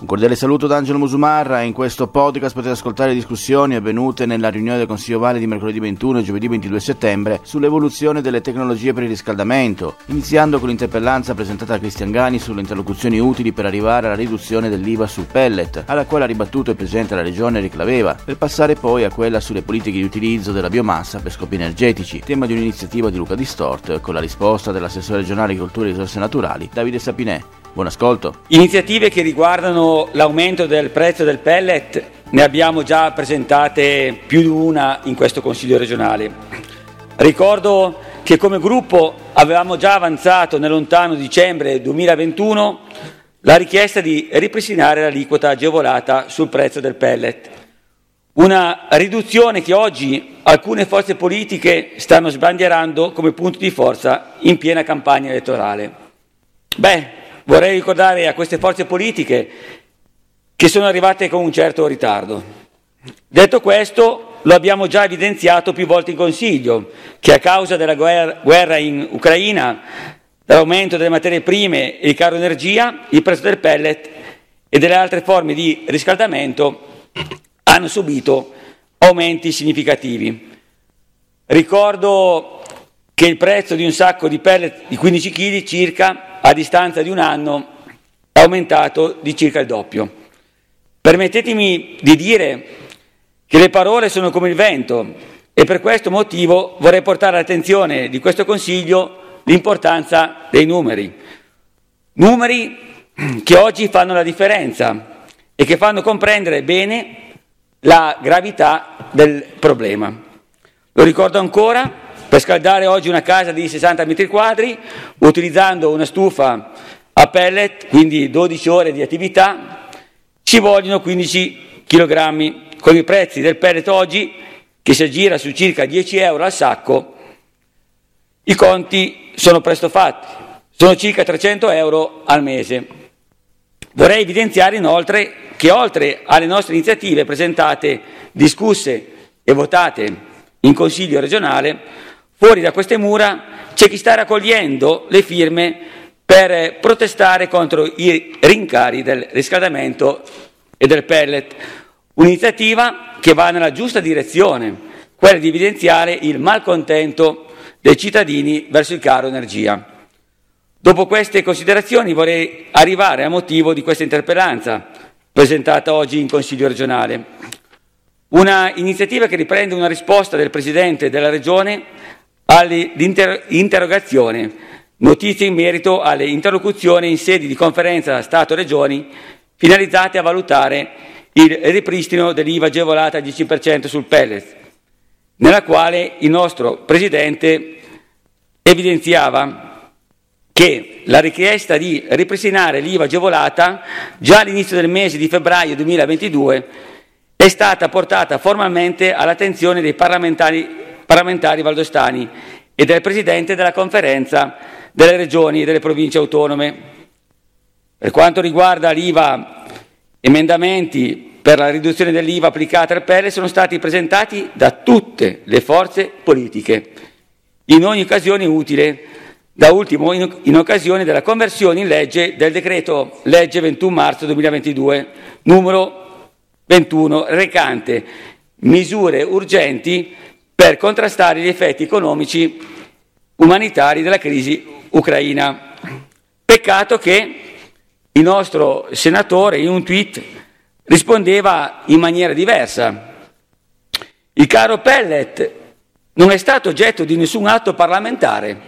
Un cordiale saluto da Angelo Musumarra. In questo podcast potete ascoltare discussioni avvenute nella riunione del Consiglio Vale di mercoledì 21 e giovedì 22 settembre sull'evoluzione delle tecnologie per il riscaldamento, iniziando con l'interpellanza presentata da Cristian Gani sulle interlocuzioni utili per arrivare alla riduzione dell'IVA sul pellet, alla quale ha ribattuto il Presidente della Regione Eric Laveva, per passare poi a quella sulle politiche di utilizzo della biomassa per scopi energetici, tema di un'iniziativa di Luca Distort, con la risposta dell'assessore regionale di Cultura e Risorse Naturali, Davide Sapinè. Buon ascolto. Iniziative che riguardano l'aumento del prezzo del pellet ne abbiamo già presentate più di una in questo Consiglio regionale. Ricordo che come gruppo avevamo già avanzato nel lontano dicembre 2021 la richiesta di ripristinare l'aliquota agevolata sul prezzo del pellet. Una riduzione che oggi alcune forze politiche stanno sbandierando come punto di forza in piena campagna elettorale. Beh, Vorrei ricordare a queste forze politiche che sono arrivate con un certo ritardo. Detto questo, lo abbiamo già evidenziato più volte in Consiglio, che a causa della guerra in Ucraina, dall'aumento delle materie prime e il caro energia, il prezzo del pellet e delle altre forme di riscaldamento hanno subito aumenti significativi. Ricordo che il prezzo di un sacco di pellet di 15 kg circa a distanza di un anno è aumentato di circa il doppio. Permettetemi di dire che le parole sono come il vento e per questo motivo vorrei portare all'attenzione di questo Consiglio l'importanza dei numeri. Numeri che oggi fanno la differenza e che fanno comprendere bene la gravità del problema. Lo ricordo ancora, per scaldare oggi una casa di 60 metri quadri, utilizzando una stufa a pellet, quindi 12 ore di attività, ci vogliono 15 kg. Con i prezzi del pellet oggi, che si aggira su circa 10 euro al sacco, i conti sono presto fatti, sono circa 300 euro al mese. Vorrei evidenziare inoltre che oltre alle nostre iniziative presentate, discusse e votate in Consiglio regionale, Fuori da queste mura c'è chi sta raccogliendo le firme per protestare contro i rincari del riscaldamento e del pellet. Un'iniziativa che va nella giusta direzione, quella di evidenziare il malcontento dei cittadini verso il caro energia. Dopo queste considerazioni vorrei arrivare a motivo di questa interpellanza presentata oggi in Consiglio regionale. Una iniziativa che riprende una risposta del Presidente della Regione all'interrogazione, notizie in merito alle interlocuzioni in sede di conferenza Stato-Regioni finalizzate a valutare il ripristino dell'IVA agevolata al 10% sul pellet, nella quale il nostro Presidente evidenziava che la richiesta di ripristinare l'IVA agevolata già all'inizio del mese di febbraio 2022 è stata portata formalmente all'attenzione dei parlamentari parlamentari valdostani e del Presidente della conferenza delle regioni e delle province autonome. Per quanto riguarda l'IVA, emendamenti per la riduzione dell'IVA applicata al pelle sono stati presentati da tutte le forze politiche, in ogni occasione utile, da ultimo in, in occasione della conversione in legge del decreto legge 21 marzo 2022, numero 21, recante misure urgenti per contrastare gli effetti economici umanitari della crisi ucraina. Peccato che il nostro senatore in un tweet rispondeva in maniera diversa. Il caro pellet non è stato oggetto di nessun atto parlamentare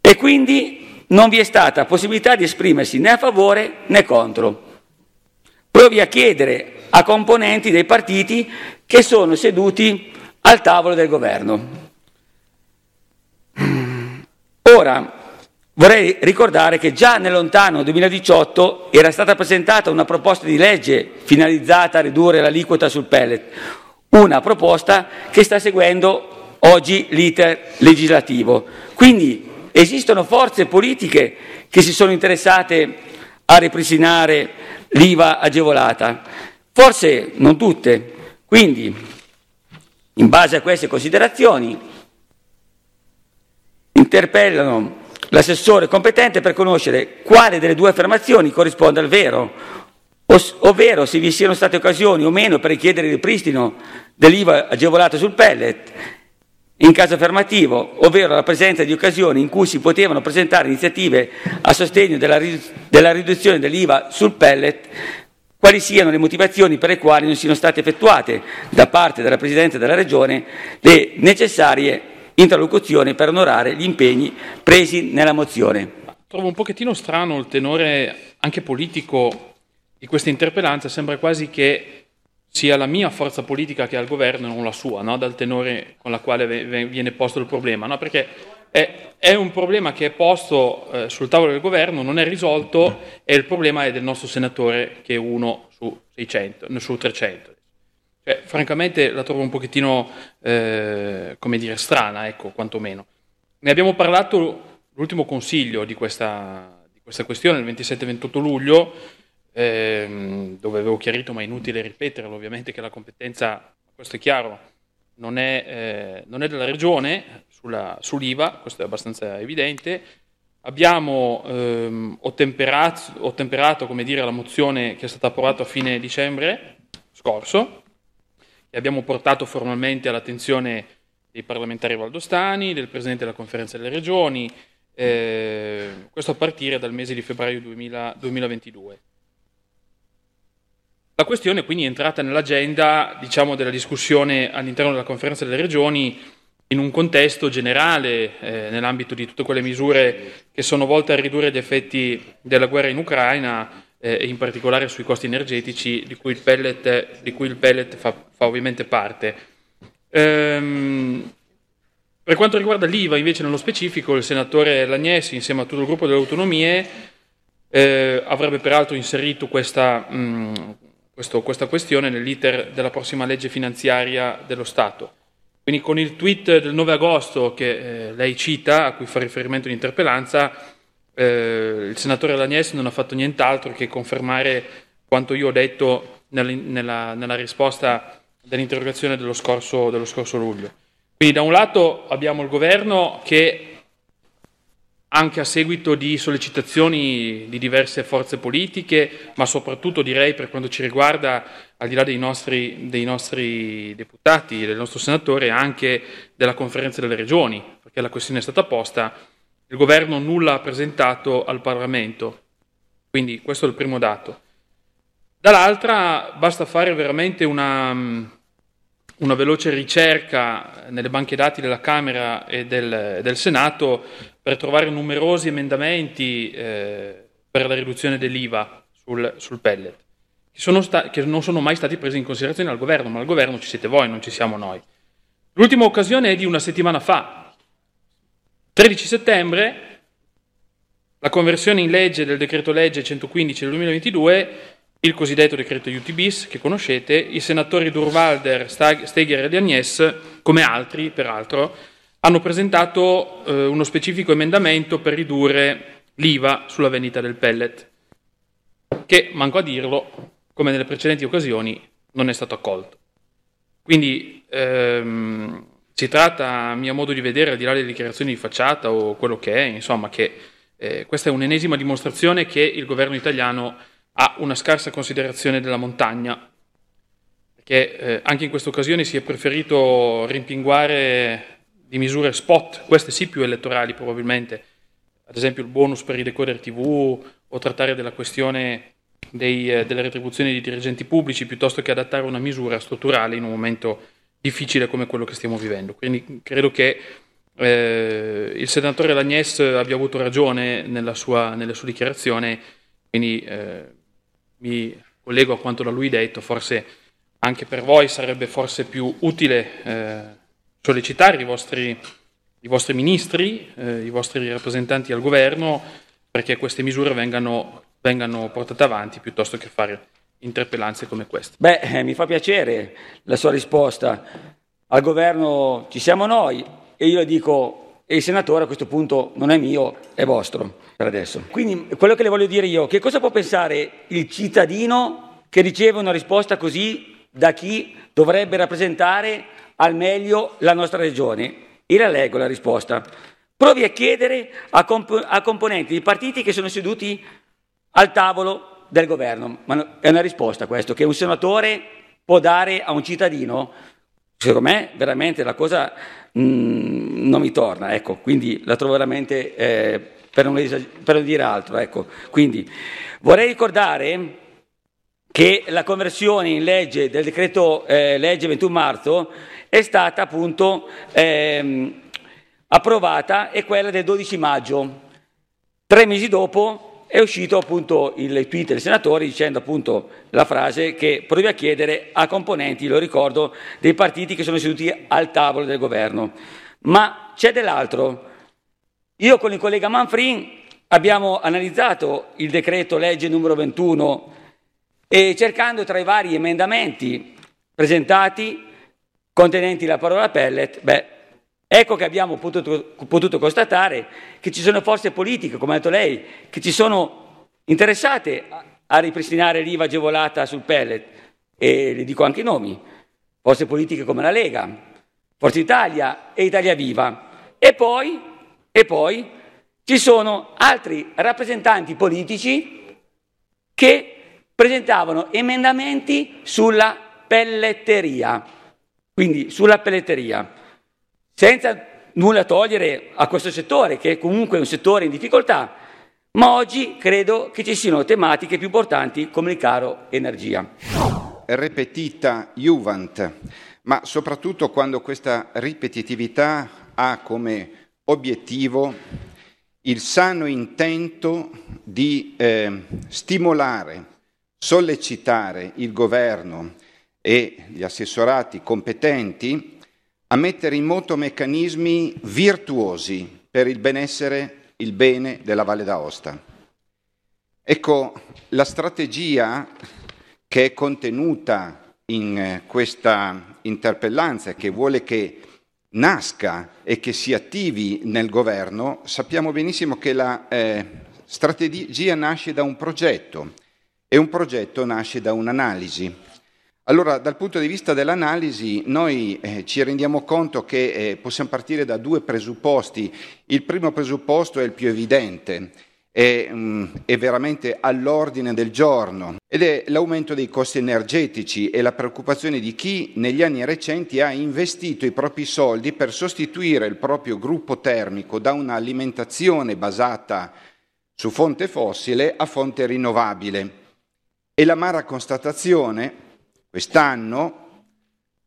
e quindi non vi è stata possibilità di esprimersi né a favore né contro. Provi a chiedere a componenti dei partiti che sono seduti al tavolo del governo. Ora, vorrei ricordare che già nel lontano 2018 era stata presentata una proposta di legge finalizzata a ridurre l'aliquota sul pellet, una proposta che sta seguendo oggi l'iter legislativo. Quindi esistono forze politiche che si sono interessate a ripristinare l'IVA agevolata, forse non tutte. Quindi in base a queste considerazioni, interpellano l'assessore competente per conoscere quale delle due affermazioni corrisponde al vero, ovvero se vi siano state occasioni o meno per richiedere il ripristino dell'IVA agevolato sul pellet, in caso affermativo, ovvero la presenza di occasioni in cui si potevano presentare iniziative a sostegno della, della riduzione dell'IVA sul pellet, quali siano le motivazioni per le quali non siano state effettuate da parte della Presidenza della Regione le necessarie interlocuzioni per onorare gli impegni presi nella mozione. Trovo un pochettino strano il tenore anche politico di questa interpellanza, sembra quasi che sia la mia forza politica che al governo e non la sua, no? dal tenore con la quale viene posto il problema, no? perché è, è, un problema che è posto eh, sul tavolo del governo, non è risolto e il problema è del nostro senatore che è uno su, 600, su 300. Cioè, francamente la trovo un pochettino, eh, come dire, strana, ecco, quantomeno. Ne abbiamo parlato l'ultimo consiglio di questa, di questa questione, il 27-28 luglio, ehm, dove avevo chiarito, ma è inutile ripeterlo, ovviamente che la competenza, questo è chiaro, non è, eh, non è della Regione sulla, sull'IVA, questo è abbastanza evidente. Abbiamo ehm, ottemperato, ottemperato dire, la mozione che è stata approvata a fine dicembre scorso e abbiamo portato formalmente all'attenzione dei parlamentari valdostani, del Presidente della Conferenza delle Regioni, eh, questo a partire dal mese di febbraio 2000, 2022. La questione quindi è entrata nell'agenda diciamo, della discussione all'interno della conferenza delle regioni in un contesto generale, eh, nell'ambito di tutte quelle misure che sono volte a ridurre gli effetti della guerra in Ucraina eh, e in particolare sui costi energetici di cui il pellet, cui il pellet fa, fa, ovviamente parte. Ehm, per quanto riguarda l'IVA, invece, nello specifico, il senatore Lagnesi, insieme a tutto il gruppo delle autonomie, eh, avrebbe peraltro inserito questa, mh, questo, questa questione nell'iter della prossima legge finanziaria dello Stato. Quindi con il tweet del 9 agosto che eh, lei cita, a cui fa riferimento l'interpellanza, eh, il senatore Lagnès non ha fatto nient'altro che confermare quanto io ho detto nella, nella, nella risposta dell'interrogazione dello scorso, dello scorso luglio. Quindi da un lato abbiamo il governo che anche a seguito di sollecitazioni di diverse forze politiche, ma soprattutto direi per quanto ci riguarda, al di là dei nostri, dei nostri deputati, del nostro senatore, anche della conferenza delle regioni, perché la questione è stata posta, il governo nulla ha presentato al Parlamento. Quindi questo è il primo dato. Dall'altra basta fare veramente una, una veloce ricerca nelle banche dati della Camera e del, del Senato per trovare numerosi emendamenti eh, per la riduzione dell'IVA sul, sul pellet, che, sta- che, non sono mai stati presi in considerazione dal governo, ma al governo ci siete voi, non ci siamo noi. L'ultima occasione è di una settimana fa, 13 settembre, la conversione in legge del decreto legge 115 del 2022, il cosiddetto decreto UTBIS che conoscete, i senatori Durvalder, Stegher e Agnes, come altri peraltro, hanno presentato eh, uno specifico emendamento per ridurre l'IVA sulla vendita del pellet, che, manco a dirlo, come nelle precedenti occasioni, non è stato accolto. Quindi ehm, si tratta, a mio modo di vedere, al di là delle dichiarazioni di facciata o quello che è, insomma, che eh, questa è un'ennesima dimostrazione che il governo italiano ha una scarsa considerazione della montagna, perché eh, anche in questa occasione si è preferito rimpinguare di misure spot, queste sì più elettorali probabilmente, ad esempio il bonus per i decoder TV o trattare della questione dei, eh, delle retribuzioni di dirigenti pubblici piuttosto che adattare una misura strutturale in un momento difficile come quello che stiamo vivendo. Quindi credo che eh, il senatore Lagnes abbia avuto ragione nella sua, nella sua dichiarazione, quindi eh, mi collego a quanto da lui detto, forse anche per voi sarebbe forse più utile eh, sollecitare i vostri, i vostri ministri, eh, i vostri rappresentanti al governo perché queste misure vengano, vengano portate avanti piuttosto che fare interpellanze come queste. Beh, eh, mi fa piacere la sua risposta. Al governo ci siamo noi e io dico, e il senatore a questo punto non è mio, è vostro per adesso. Quindi quello che le voglio dire io, che cosa può pensare il cittadino che riceve una risposta così da chi dovrebbe rappresentare al meglio la nostra regione? E la leggo la risposta. provi a chiedere a, comp- a componenti di partiti che sono seduti al tavolo del governo, ma è una risposta questo, che un senatore può dare a un cittadino, secondo me veramente la cosa mm, non mi torna, ecco, quindi la trovo veramente, eh, per, non esag- per, non dire altro, ecco. Quindi vorrei ricordare che la conversione in legge del decreto eh, legge 21 marzo è stata appunto ehm, approvata e quella del 12 maggio. Tre mesi dopo è uscito appunto il tweet del senatore dicendo appunto la frase che provi a chiedere a componenti, lo ricordo, dei partiti che sono seduti al tavolo del governo. Ma c'è dell'altro. Io con il collega Manfrin abbiamo analizzato il decreto legge numero 21 e cercando tra i vari emendamenti presentati contenenti la parola pellet, beh, ecco che abbiamo potuto, potuto constatare che ci sono forze politiche, come ha detto lei, che ci sono interessate a, ripristinare l'IVA agevolata sul pellet, e le dico anche i nomi, forze politiche come la Lega, Forza Italia e Italia Viva. E poi, e poi ci sono altri rappresentanti politici che presentavano emendamenti sulla pelletteria, quindi sulla pelletteria, senza nulla togliere a questo settore, che è comunque un settore in difficoltà, ma oggi credo che ci siano tematiche più importanti come il caro energia. Repetita Juvent, ma soprattutto quando questa ripetitività ha come obiettivo il sano intento di eh, stimolare sollecitare il governo e gli assessorati competenti a mettere in moto meccanismi virtuosi per il benessere, il bene della Valle d'Aosta. Ecco, la strategia che è contenuta in questa interpellanza che vuole che nasca e che si attivi nel governo, sappiamo benissimo che la eh, strategia nasce da un progetto e un progetto nasce da un'analisi. Allora, dal punto di vista dell'analisi, noi eh, ci rendiamo conto che eh, possiamo partire da due presupposti. Il primo presupposto è il più evidente, è, mh, mm, è, veramente all'ordine del giorno ed è l'aumento dei costi energetici e la preoccupazione di chi negli anni recenti ha investito i propri soldi per sostituire il proprio gruppo termico da un'alimentazione basata su fonte fossile a fonte rinnovabile. E l'amara constatazione, quest'anno,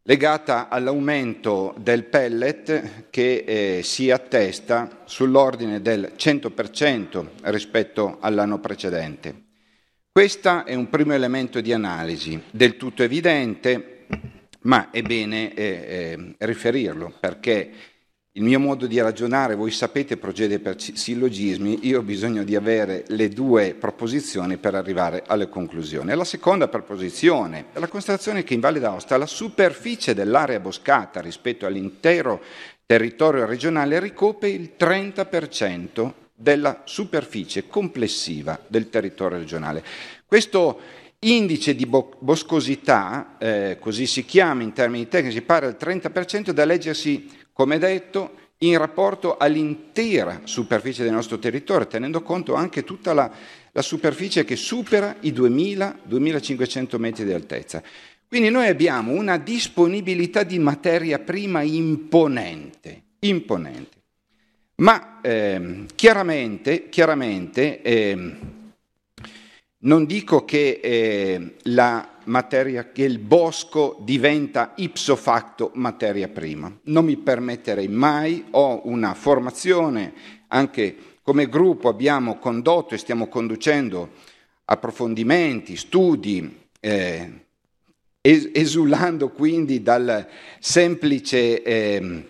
legata all'aumento del pellet che eh, si attesta sull'ordine del 100% rispetto all'anno precedente. Questo è un primo elemento di analisi, del tutto evidente, ma è bene eh, eh, riferirlo perché il mio modo di ragionare, voi sapete, procede per sillogismi, io ho bisogno di avere le due proposizioni per arrivare alle conclusioni. La seconda proposizione è la constatazione che in Valle d'Aosta la superficie dell'area boscata rispetto all'intero territorio regionale ricopre il 30% della superficie complessiva del territorio regionale. Questo indice di boscosità, eh, così si chiama in termini tecnici, pare al 30% da leggersi come detto, in rapporto all'intera superficie del nostro territorio, tenendo conto anche tutta la, la superficie che supera i 2000-2500 metri di altezza. Quindi noi abbiamo una disponibilità di materia prima imponente, imponente. Ma eh, chiaramente, chiaramente eh, non dico che eh, la materia, che il bosco diventa ipso facto materia prima. Non mi permetterei mai, ho una formazione, anche come gruppo abbiamo condotto e stiamo conducendo approfondimenti, studi, eh, esulando quindi dal semplice eh,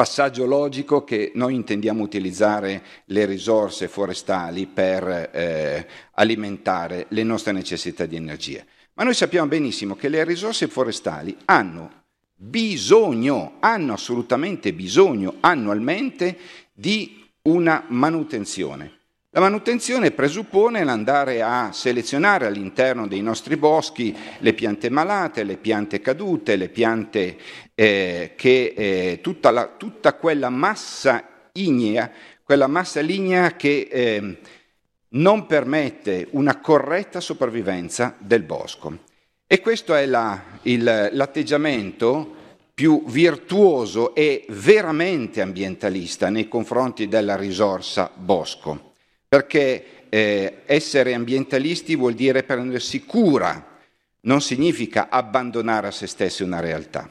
passaggio logico che noi intendiamo utilizzare le risorse forestali per eh, alimentare le nostre necessità di energia. Ma noi sappiamo benissimo che le risorse forestali hanno bisogno, hanno assolutamente bisogno annualmente di una manutenzione. La manutenzione presuppone l'andare a selezionare all'interno dei nostri boschi le piante malate, le piante cadute, le piante eh, che eh, tutta, la, tutta quella massa ignea, quella massa lignea che eh, non permette una corretta sopravvivenza del bosco. E questo è la, il, l'atteggiamento più virtuoso e veramente ambientalista nei confronti della risorsa bosco, perché eh, essere ambientalisti vuol dire prendersi cura, non significa abbandonare a se stessi una realtà.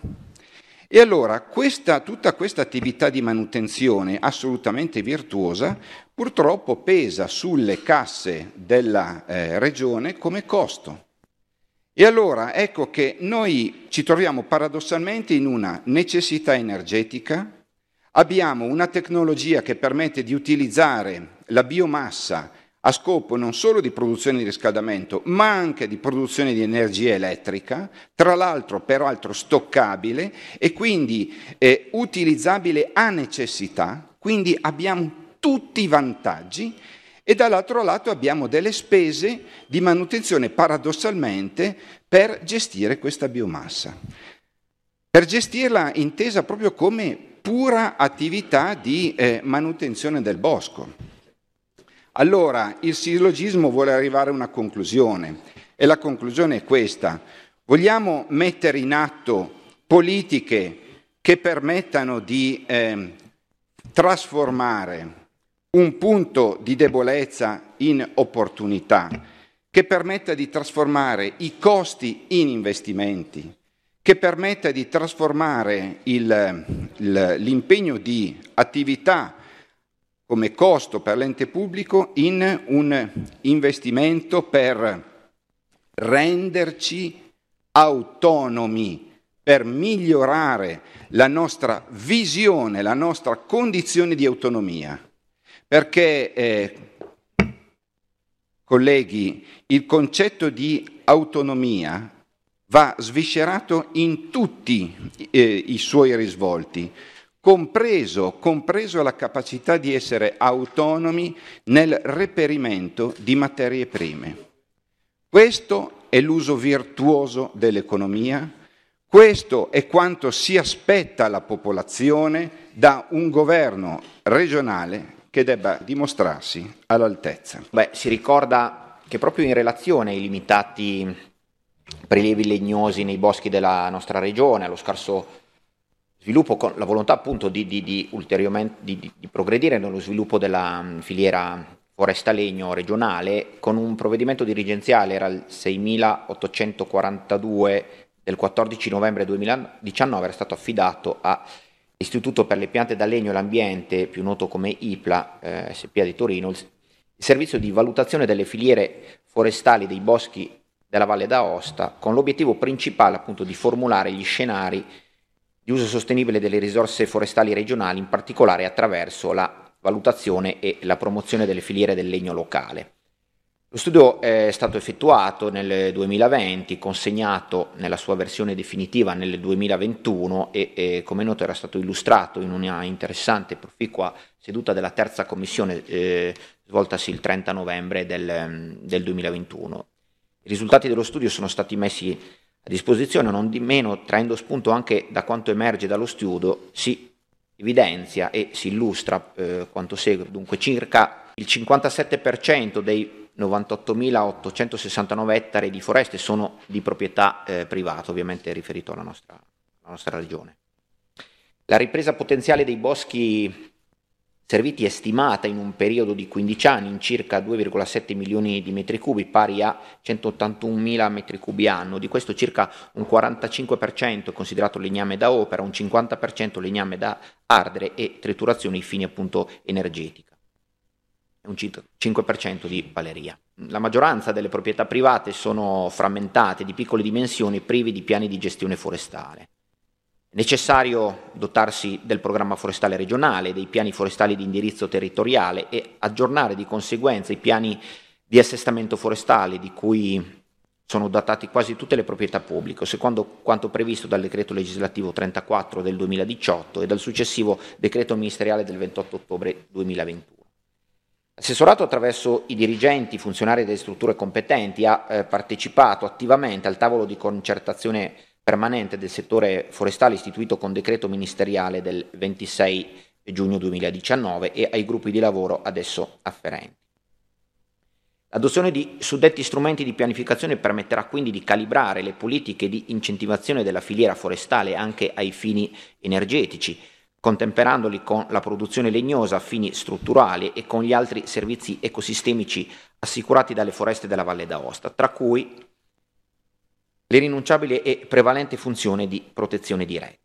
E allora questa, tutta questa attività di manutenzione assolutamente virtuosa purtroppo pesa sulle casse della eh, regione come costo. E allora ecco che noi ci troviamo paradossalmente in una necessità energetica, abbiamo una tecnologia che permette di utilizzare la biomassa a scopo non solo di produzione di riscaldamento, ma anche di produzione di energia elettrica, tra l'altro peraltro stoccabile e quindi eh, utilizzabile a necessità, quindi abbiamo tutti i vantaggi e dall'altro lato abbiamo delle spese di manutenzione paradossalmente per gestire questa biomassa. Per gestirla intesa proprio come pura attività di eh, manutenzione del bosco. Allora, il sillogismo vuole arrivare a una conclusione e la conclusione è questa. Vogliamo mettere in atto politiche che permettano di eh, trasformare un punto di debolezza in opportunità, che permetta di trasformare i costi in investimenti, che permetta di trasformare il, il, l'impegno di attività come costo per l'ente pubblico in un investimento per renderci autonomi, per migliorare la nostra visione, la nostra condizione di autonomia. Perché, eh, colleghi, il concetto di autonomia va sviscerato in tutti eh, i suoi risvolti compreso, compreso la capacità di essere autonomi nel reperimento di materie prime. Questo è l'uso virtuoso dell'economia, questo è quanto si aspetta la popolazione da un governo regionale che debba dimostrarsi all'altezza. Beh, si ricorda che proprio in relazione ai limitati prelievi legnosi nei boschi della nostra regione, allo scarso sviluppo con la volontà appunto di, di, di ulteriormente di, di, progredire nello sviluppo della mm, filiera foresta legno regionale con un provvedimento dirigenziale era il 6842 del 14 novembre 2019 era stato affidato all'Istituto per le piante da legno e l'ambiente più noto come IPLA eh, SPA di Torino il servizio di valutazione delle filiere forestali dei boschi della Valle d'Aosta con l'obiettivo principale appunto di formulare gli scenari di uso sostenibile delle risorse forestali regionali, in particolare attraverso la valutazione e la promozione delle filiere del legno locale. Lo studio è stato effettuato nel 2020, consegnato nella sua versione definitiva nel 2021 e, e come noto era stato illustrato in una interessante e proficua seduta della terza commissione eh, svoltasi il 30 novembre del, del 2021. I risultati dello studio sono stati messi a disposizione, non di meno traendo spunto anche da quanto emerge dallo studio, si evidenzia e si illustra eh, quanto segue. Dunque circa il 57% dei 98.869 ettari di foreste sono di proprietà eh, privata, ovviamente riferito alla nostra, alla nostra regione. La ripresa potenziale dei boschi serviti è stimata in un periodo di 15 anni in circa 2,7 milioni di metri cubi, pari a 181 mila metri cubi anno, di questo circa un 45% considerato legname da opera, un 50% legname da ardere e triturazione ai fini appunto energetica e un 5% di valeria. La maggioranza delle proprietà private sono frammentate, di piccole dimensioni, privi di piani di gestione forestale. Necessario dotarsi del programma forestale regionale, dei piani forestali di indirizzo territoriale e aggiornare di conseguenza i piani di assestamento forestale di cui sono datati quasi tutte le proprietà pubbliche, secondo quanto previsto dal decreto legislativo 34 del 2018 e dal successivo decreto ministeriale del 28 ottobre 2021. L'assessorato attraverso i dirigenti, funzionari delle strutture competenti, ha eh, partecipato attivamente al tavolo di concertazione permanente del settore forestale istituito con decreto ministeriale del 26 e giugno 2019 e ai gruppi di lavoro adesso afferenti. L'adozione di suddetti strumenti di pianificazione permetterà quindi di calibrare le politiche di incentivazione della filiera forestale anche ai fini energetici, contemperandoli con la produzione legnosa a fini strutturali e con gli altri servizi ecosistemici assicurati dalle foreste della Valle d'Aosta, tra cui l'irrinunciabile e prevalente funzione di protezione diretta.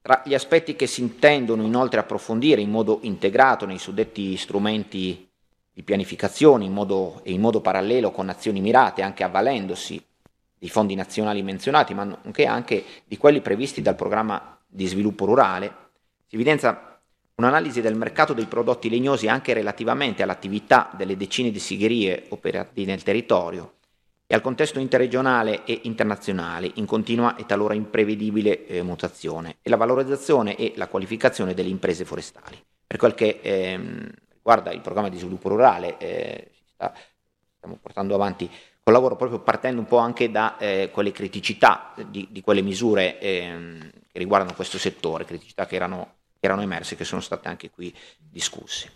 Tra gli aspetti che si intendono inoltre approfondire in modo integrato nei suddetti strumenti di pianificazione in modo, e in modo parallelo con azioni mirate, anche avvalendosi dei fondi nazionali menzionati, ma nonché anche di quelli previsti dal programma di sviluppo rurale, si evidenzia un'analisi del mercato dei prodotti legnosi anche relativamente all'attività delle decine di sigherie operati nel territorio e al contesto interregionale e internazionale in continua e talora imprevedibile eh, mutazione e la valorizzazione e la qualificazione delle imprese forestali. Per quel che ehm, riguarda il programma di sviluppo rurale, eh, sta, stiamo portando avanti col lavoro proprio partendo un po' anche da eh, quelle criticità di, di quelle misure ehm, che riguardano questo settore, criticità che erano erano emerse che sono state anche qui discusse.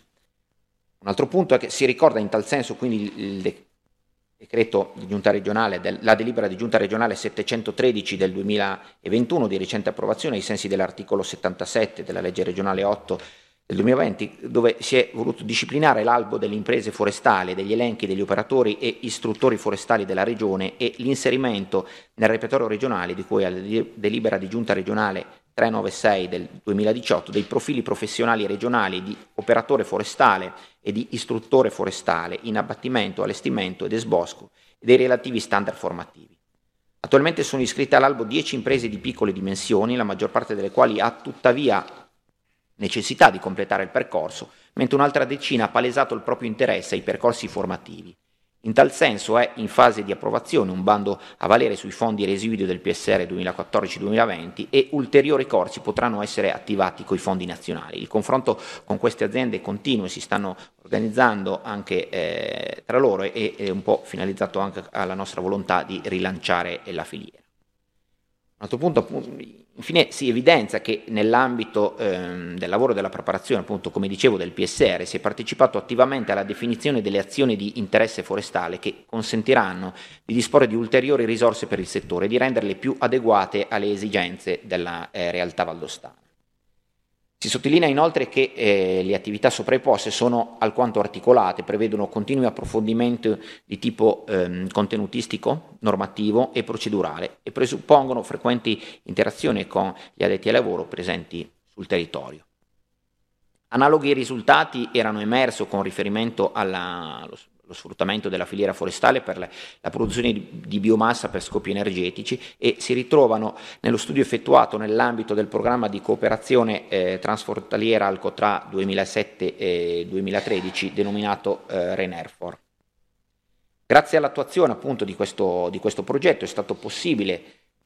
Un altro punto è che si ricorda in tal senso quindi il decreto di giunta regionale, del, la delibera di giunta regionale 713 del 2021 di recente approvazione ai sensi dell'articolo 77 della legge regionale 8 del 2020, dove si è voluto disciplinare l'albo delle imprese forestali, degli elenchi degli operatori e istruttori forestali della regione e l'inserimento nel repertorio regionale di cui alla delibera di giunta regionale 396 del 2018 dei profili professionali regionali di operatore forestale e di istruttore forestale in abbattimento, allestimento ed esbosco e dei relativi standard formativi. Attualmente sono iscritte all'albo 10 imprese di piccole dimensioni, la maggior parte delle quali ha tuttavia necessità di completare il percorso, mentre un'altra decina ha palesato il proprio interesse ai percorsi formativi. In tal senso è in fase di approvazione un bando a valere sui fondi residui del PSR 2014-2020 e ulteriori corsi potranno essere attivati con i fondi nazionali. Il confronto con queste aziende è continuo e si stanno organizzando anche eh, tra loro e è un po' finalizzato anche alla nostra volontà di rilanciare la filiera. Un altro punto, infine, si evidenzia che nell'ambito ehm, del lavoro della preparazione, appunto, come dicevo, del PSR, si è partecipato attivamente alla definizione delle azioni di interesse forestale che consentiranno di disporre di ulteriori risorse per il settore e di renderle più adeguate alle esigenze della eh, realtà valdostana. Si sottolinea inoltre che eh, le attività sopraimposte sono alquanto articolate, prevedono continui approfondimenti di tipo ehm, contenutistico, normativo e procedurale e presuppongono frequenti interazioni con gli addetti ai lavoro presenti sul territorio. Analoghi risultati erano emersi con riferimento alla, lo sfruttamento della filiera forestale per la produzione di biomassa per scopi energetici e si ritrovano nello studio effettuato nell'ambito del programma di cooperazione eh, transfrontaliera Alcotra 2007-2013 denominato eh, RENERFOR. Grazie all'attuazione appunto di questo, di questo progetto è stato possibile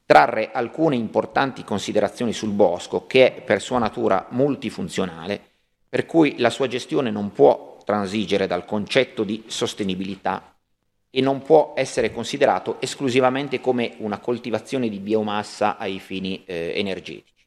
trarre alcune importanti considerazioni sul bosco che è per sua natura multifunzionale, per cui la sua gestione non può transigere dal concetto di sostenibilità e non può essere considerato esclusivamente come una coltivazione di biomassa ai fini eh, energetici.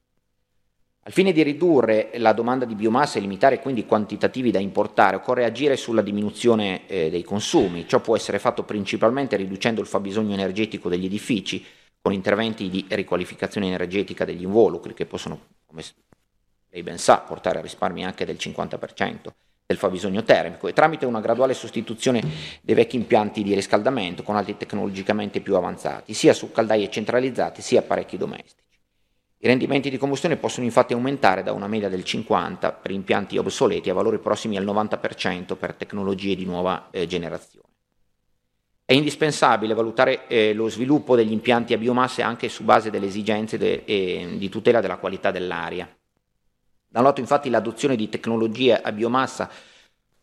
Al fine di ridurre la domanda di biomassa e limitare quindi i quantitativi da importare, occorre agire sulla diminuzione eh, dei consumi. Ciò può essere fatto principalmente riducendo il fabbisogno energetico degli edifici, con interventi di riqualificazione energetica degli involucri, che possono, come lei ben sa, portare a risparmi anche del 50% del fabbisogno termico e tramite una graduale sostituzione dei vecchi impianti di riscaldamento con altri tecnologicamente più avanzati, sia su caldaie centralizzate sia apparecchi domestici. I rendimenti di combustione possono infatti aumentare da una media del 50 per impianti obsoleti a valori prossimi al 90% per tecnologie di nuova eh, generazione. È indispensabile valutare eh, lo sviluppo degli impianti a biomasse anche su base delle esigenze de, eh, di tutela della qualità dell'aria da un lato infatti l'adozione di tecnologie a biomassa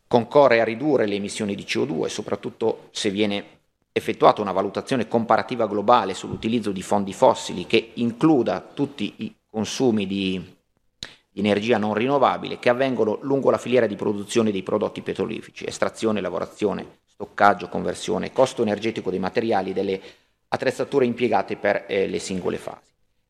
concorre a ridurre le emissioni di CO2, soprattutto se viene effettuata una valutazione comparativa globale sull'utilizzo di fondi fossili che includa tutti i consumi di, energia non rinnovabile che avvengono lungo la filiera di produzione dei prodotti petroliferi, estrazione, lavorazione, stoccaggio, conversione, costo energetico dei materiali e delle attrezzature impiegate per eh, le singole fasi.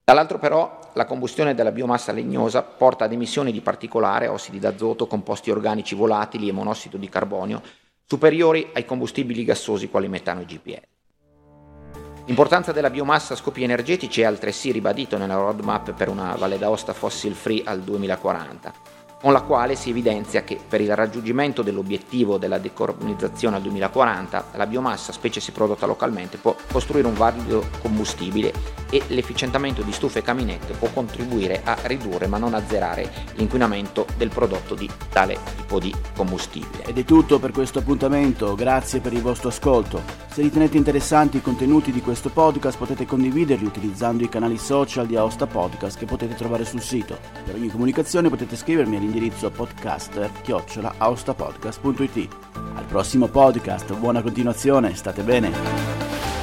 Dall'altro però la combustione della biomassa legnosa porta ad emissioni di particolare, ossidi d'azoto, composti organici volatili e monossido di carbonio superiori ai combustibili gassosi quali metano e GPL. L'importanza della biomassa a scopi energetici è altresì ribadito nella roadmap per una Valle d'Aosta fossil free al 2040 con la quale si evidenzia che per il raggiungimento dell'obiettivo della decarbonizzazione al 2040 la biomassa, specie se prodotta localmente, può costruire un valido combustibile e l'efficientamento di stufe e caminette può contribuire a ridurre ma non azzerare l'inquinamento del prodotto di tale tipo di combustibile. Ed è tutto per questo appuntamento, grazie per il vostro ascolto. Se ritenete interessanti i contenuti di questo podcast potete condividerli utilizzando i canali social di Aosta Podcast che potete trovare sul sito. Per ogni comunicazione potete scrivermi all'indirizzo all'indirizzo podcaster-austapodcast.it. Al prossimo podcast, buona continuazione, state bene!